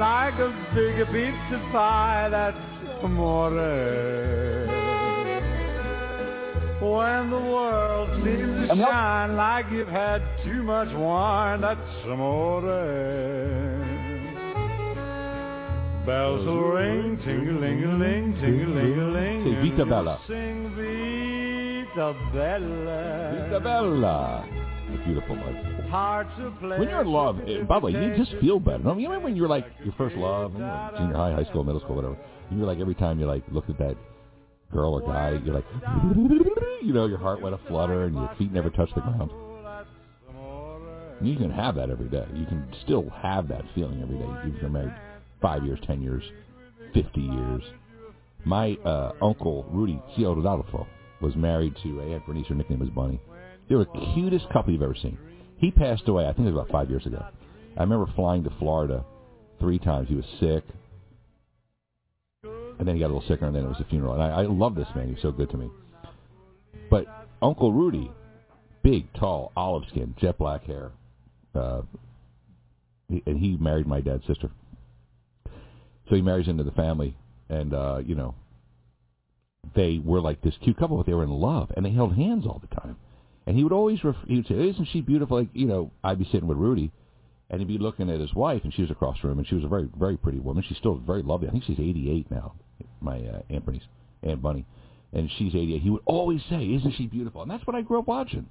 like a big pizza pie, that's amore. When the world seems to shine like you've had too much wine, that's amore. Bells will ring, ting-a-ling-a-ling, ting-a-ling-a-ling. Vita Bella. Sing Vita Bella. Beautiful life. When you're in love, eh, by the way, you just feel better. Don't you remember when you were like your first love, you were junior high, high school, middle school, whatever. And you're like every time you like looked at that girl or guy, you're like, you know, your heart went a flutter and your feet never touched the ground. You can have that every day. You can still have that feeling every day if you're married five years, ten years, fifty years. My uh, uncle Rudy Ciodadolfo was married to Aunt Bernice. Her nickname was Bunny. They were the cutest couple you've ever seen. He passed away. I think it was about five years ago. I remember flying to Florida three times. He was sick, and then he got a little sicker, and then it was a funeral. And I, I love this man. He was so good to me. But Uncle Rudy, big, tall, olive skin, jet black hair, uh, and he married my dad's sister. So he marries into the family, and uh, you know, they were like this cute couple, but they were in love, and they held hands all the time. And he would always ref- he would say, "Isn't she beautiful?" Like you know, I'd be sitting with Rudy, and he'd be looking at his wife, and she was across the room, and she was a very very pretty woman. She's still very lovely. I think she's 88 now. My uh, Aunt Bernice, Aunt Bunny, and she's 88. He would always say, "Isn't she beautiful?" And that's what I grew up watching.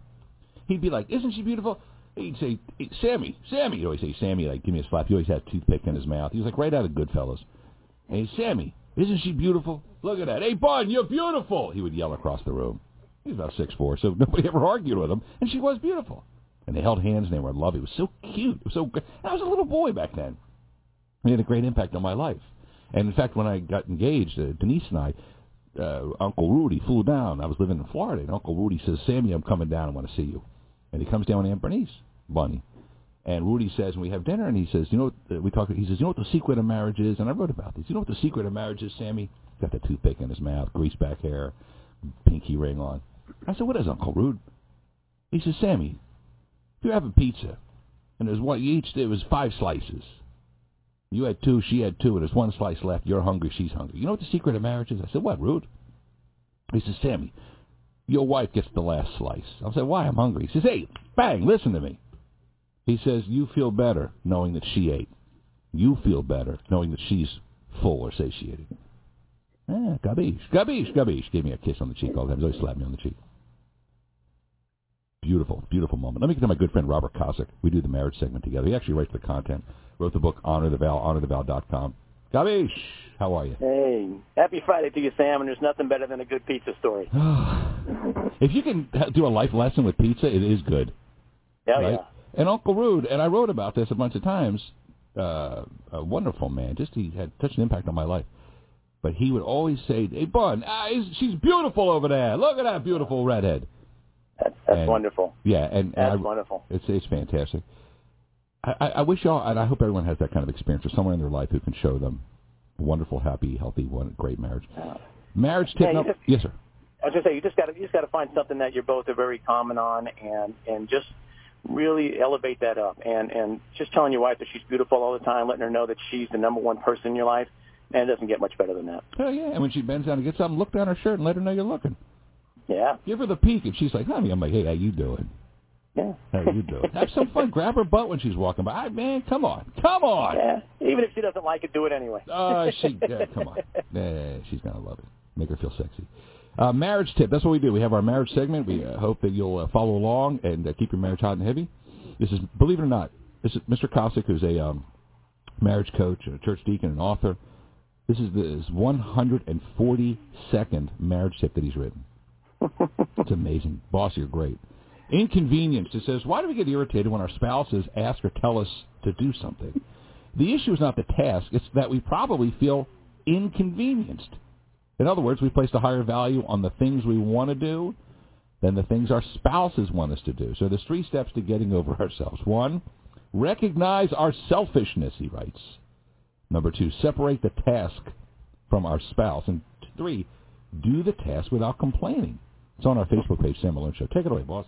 He'd be like, "Isn't she beautiful?" He'd say, "Hey, "Sammy, Sammy." He'd always say, "Sammy," like give me a slap. He always had a toothpick in his mouth. He was like right out of Goodfellas. He'd, Sammy, isn't she beautiful? Look at that. Hey, Bun, you're beautiful. He would yell across the room. He was about six four, so nobody ever argued with him, and she was beautiful. And they held hands and they were in love. It was so cute. It was so. And I was a little boy back then. It had a great impact on my life. And in fact, when I got engaged, uh, Denise and I, uh, Uncle Rudy flew down. I was living in Florida, and Uncle Rudy says, "Sammy, I'm coming down. I want to see you." And he comes down with Aunt Bernice, Bunny. And Rudy says, when we have dinner, and he says, you know, what, we talk. He says, you know what the secret of marriage is? And I wrote about this. You know what the secret of marriage is, Sammy? Got the toothpick in his mouth, greased back hair, pinky ring on. I said, what is Uncle Rude? He says, Sammy, you're having pizza, and there's one, you each it was five slices. You had two, she had two, and there's one slice left. You're hungry, she's hungry. You know what the secret of marriage is? I said, what, Rude? He says, Sammy, your wife gets the last slice. I said, why? I'm hungry. He says, hey, bang, listen to me. He says, you feel better knowing that she ate. You feel better knowing that she's full or satiated. Eh, gabish, gabish, gabish. Gave me a kiss on the cheek all the time. He always slapped me on the cheek. Beautiful, beautiful moment. Let me get to my good friend Robert Kosick. We do the marriage segment together. He actually writes the content. Wrote the book Honor the Vow, honorthevow.com. Gabish, how are you? Hey, happy Friday to you, Sam. And there's nothing better than a good pizza story. if you can do a life lesson with pizza, it is good. Hell right? yeah. And Uncle Rude, and I wrote about this a bunch of times. Uh, a wonderful man. Just he had such an impact on my life. But he would always say, "Hey, Bun, ah, she's beautiful over there. Look at that beautiful redhead." That's, that's And- wonderful. Yeah, and, and That's I, wonderful. It's it's fantastic. I, I wish y'all, and I hope everyone has that kind of experience, or someone in their life who can show them a wonderful, happy, healthy, one great marriage. Marriage tip. Yeah, no- just- yes, sir. I was gonna say you just got to you just got to find something that you're both are very common on, and and just really elevate that up, and and just telling your wife that she's beautiful all the time, letting her know that she's the number one person in your life, and it doesn't get much better than that. Oh yeah, and when she bends down to get something, look down her shirt and let her know you're looking. Yeah. Give her the peek, and she's like, "Honey," I'm like, "Hey, how you doing? Yeah. How you doing? Have some fun. Grab her butt when she's walking by. Ah, man, come on, come on. Yeah. Even if she doesn't like it, do it anyway. Oh, she, yeah, come on. Yeah, she's gonna love it. Make her feel sexy. Uh, marriage tip. That's what we do. We have our marriage segment. We uh, hope that you'll uh, follow along and uh, keep your marriage hot and heavy. This is, believe it or not, this is Mr. Kosick, who's a um, marriage coach, a church deacon, and author. This is the his 142nd marriage tip that he's written. It's amazing. Boss, you're great. Inconvenience. It says, why do we get irritated when our spouses ask or tell us to do something? The issue is not the task, it's that we probably feel inconvenienced. In other words, we place a higher value on the things we want to do than the things our spouses want us to do. So there's three steps to getting over ourselves. One, recognize our selfishness, he writes. Number two, separate the task from our spouse. And three, do the task without complaining. It's on our Facebook page, Sam Malone Show. Take it away, boss.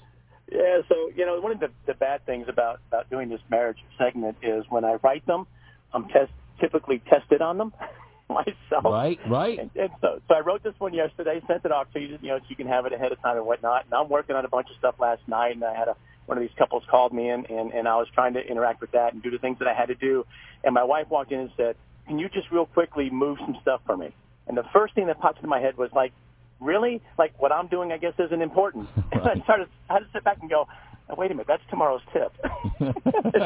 Yeah, so you know, one of the, the bad things about about doing this marriage segment is when I write them, I'm test typically tested on them myself. Right, right. And, and so, so I wrote this one yesterday, sent it off to you, you know, so you can have it ahead of time and whatnot. And I'm working on a bunch of stuff last night, and I had a one of these couples called me in, and and I was trying to interact with that and do the things that I had to do. And my wife walked in and said, "Can you just real quickly move some stuff for me?" And the first thing that popped into my head was like, really? Like what I'm doing, I guess, isn't important. And I started, I had to sit back and go, oh, wait a minute, that's tomorrow's tip.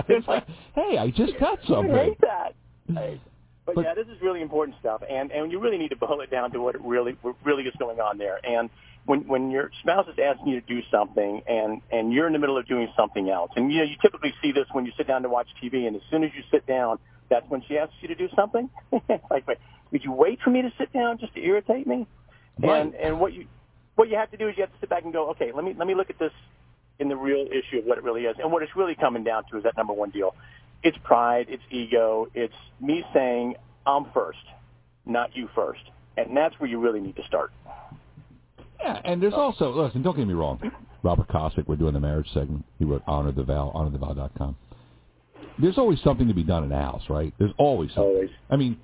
it's like, hey, I just got I something. hate that. I- But, But- yeah, this is really important stuff, and and you really need to boil it down to what it really what really is going on there. And when when your spouse is asking you to do something, and and you're in the middle of doing something else, and you know you typically see this when you sit down to watch TV, and as soon as you sit down, that's when she asks you to do something. like, wait, did you wait for me to sit down just to irritate me? Right. And and what you what you have to do is you have to sit back and go, okay, let me let me look at this in the real issue of what it really is. And what it's really coming down to is that number one deal. It's pride, it's ego, it's me saying I'm first, not you first. And that's where you really need to start. Yeah, and there's also listen. Don't get me wrong. Robert Kosick, we're doing the marriage segment. He wrote "Honor the Vow," honorthevow.com. There's always something to be done in a house, right? There's always something. Always. I mean,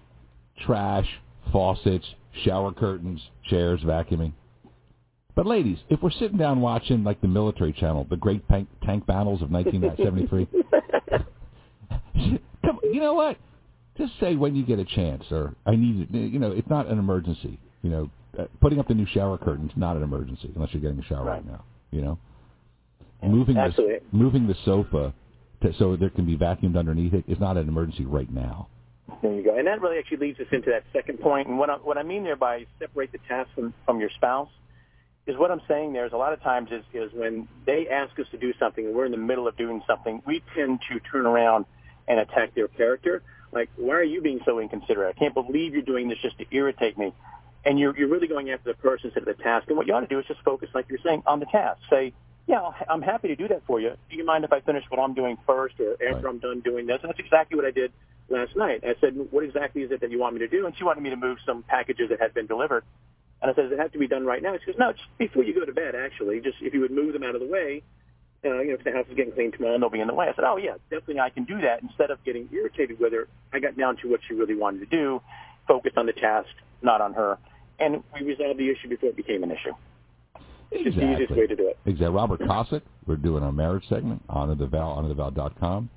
trash, faucets, shower curtains, chairs, vacuuming. But ladies, if we're sitting down watching like the military channel, the great tank, tank battles of 1973, come, you know what? Just say when you get a chance, or I need it. You know, it's not an emergency. You know, uh, putting up the new shower curtains not an emergency unless you're getting a shower right, Right. now. You know, moving the moving the sofa to, so there can be vacuumed underneath it is not an emergency right now. There you go. And that really actually leads us into that second point. And what I, what I mean there by separate the task from, from your spouse is what I'm saying there is a lot of times is, is when they ask us to do something and we're in the middle of doing something, we tend to turn around and attack their character. Like, why are you being so inconsiderate? I can't believe you're doing this just to irritate me. And you're, you're really going after the person instead of the task. And what you ought to do is just focus, like you're saying, on the task. Say, yeah, I'm happy to do that for you. Do you mind if I finish what I'm doing first or after Right. I'm done doing this? And that's exactly what I did last night. I said, what exactly is it that you want me to do? And she wanted me to move some packages that had been delivered. And I said, does it have to be done right now? She goes, no, just before you go to bed, actually. Just if you would move them out of the way, uh, you know, if the house is getting cleaned tomorrow and they'll be in the way. I said, oh, yeah, definitely I can do that. Instead of getting irritated with her, I got down to what she really wanted to do, focused on the task, not on her. And we resolved the issue before it became an issue. It's just the easiest way to do it. Exactly. Robert Kosick, we're doing our marriage segment, honor the vow, honorthevow.com.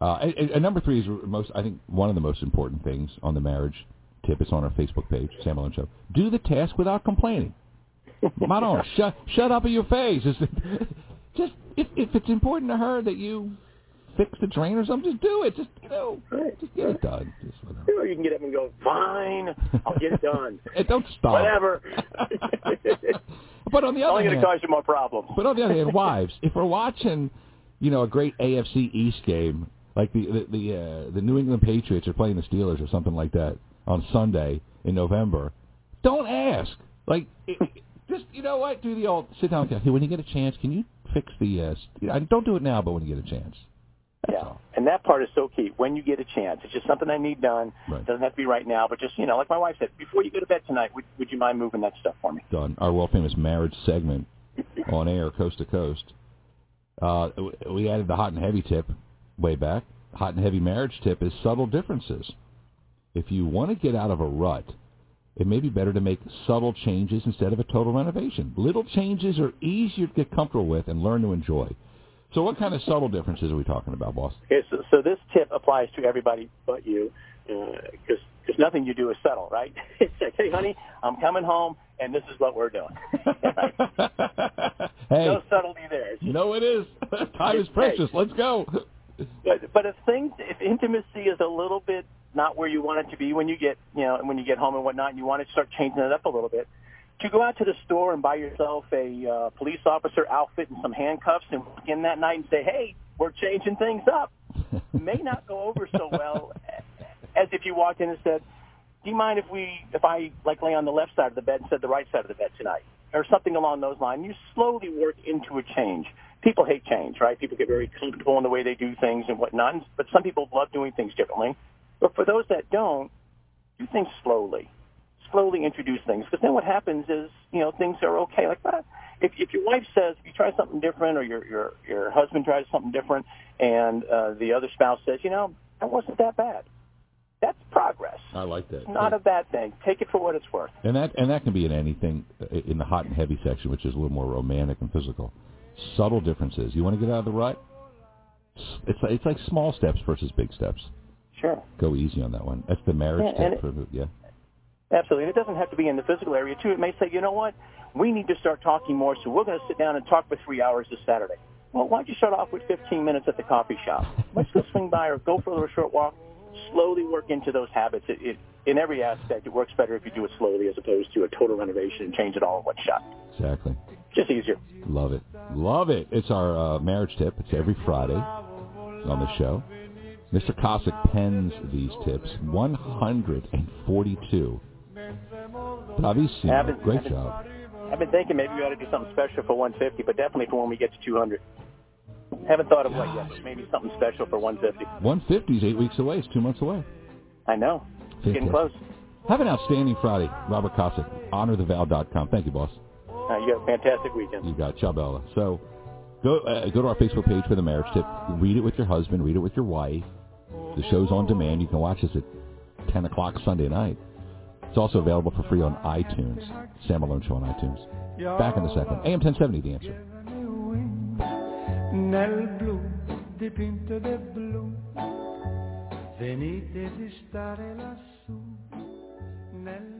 Uh, and, and number three is most, I think, one of the most important things on the marriage tip. It's on our Facebook page, Sam Malone Show. Do the task without complaining. Madonna, shut shut up in your face. It's, just if if it's important to her that you fix the drain or something, just do it. Just you know, Right. just get it done. Just whatever. Or you can get up and go, fine, I'll get it done. And don't stop. Whatever. but on the other Only going to cause you more problems. But on the other hand, wives, if we're watching, you know, a great AFC East game, like the the the, uh, the New England Patriots are playing the Steelers or something like that on Sunday in November, don't ask. Like, it, just you know what? Do the old sit down. Hey, when you get a chance, can you fix the? Uh, I- don't do it now, but when you get a chance. That's Yeah, all. and that part is so key. When you get a chance, it's just something I need done. Right. Doesn't have to be right now, but just you know, like my wife said, before you go to bed tonight, would, would you mind moving that stuff for me? Done. Our world famous marriage segment on air, coast to coast. Uh, we added the hot and heavy tip way back. Hot and heavy marriage tip is subtle differences. If you want to get out of a rut, it may be better to make subtle changes instead of a total renovation. Little changes are easier to get comfortable with and learn to enjoy. So, what kind of subtle differences are we talking about, boss? Okay, so, so this tip applies to everybody but you, uh, because because nothing you do is subtle, right? it's like, hey, honey, I'm coming home, and this is what we're doing. hey, No subtlety there. No, it is. Time is precious. Let's go. But, but if things, if intimacy is a little bit not where you want it to be when you get, you know, when you get home and whatnot, and you want to start changing it up a little bit, to go out to the store and buy yourself a uh, police officer outfit and some handcuffs and walk in that night and say, hey, we're changing things up, may not go over so well as if you walked in and said, do you mind if we, if I like lay on the left side of the bed instead of the right side of the bed tonight? Or something along those lines. You slowly work into a change. People hate change, right? People get very comfortable in the way they do things and whatnot. But some people love doing things differently. But for those that don't, do things slowly. Slowly introduce things. Because then what happens is, you know, things are okay. Like, ah, if, if your wife says, if you try something different or your, your, your husband tries something different and uh, the other spouse says, you know, that wasn't that bad that's progress. I like that. Not yeah. a bad thing. Take it for what it's worth. And that and that can be in anything uh, in the hot and heavy section, which is a little more romantic and physical. Subtle differences. You want to get out of the rut? It's it's like small steps versus big steps. Sure. Go easy on that one. That's the marriage yeah, tip. For the, yeah. Absolutely. And it doesn't have to be in the physical area too. It may say, you know what, we need to start talking more, so we're going to sit down and talk for three hours this Saturday. Well, why don't you start off with 15 minutes at the coffee shop? Let's go swing by or go for a short walk slowly work into those habits. It, it, in every aspect, it works better if you do it slowly as opposed to a total renovation and change it all in one shot. Exactly. Just easier. Love it. Love it. It's our uh, marriage tip. It's every Friday on the show. Mr. Kosick pens these tips. 142. Bravissimo. Great I've been, job. I've been thinking maybe we ought to do something special for 150, but definitely for when we get to 200. Haven't thought of what yet, but maybe something special for 150. 150 is eight weeks away. It's two months away. I know. It's getting close. Have an outstanding Friday. Robert Kosick, honorthevow.com. Thank you, boss. Uh, you have a fantastic weekend. You got it. Ciao, Bella. So go, uh, go to our Facebook page for the marriage tip. Read it with your husband. Read it with your wife. The show's on demand. You can watch us at 10 o'clock Sunday night. It's also available for free on iTunes. Sam Malone Show on iTunes. Back in a second. AM 1070, The Answer. nel blu dipinto de blu venite di stare lassù nel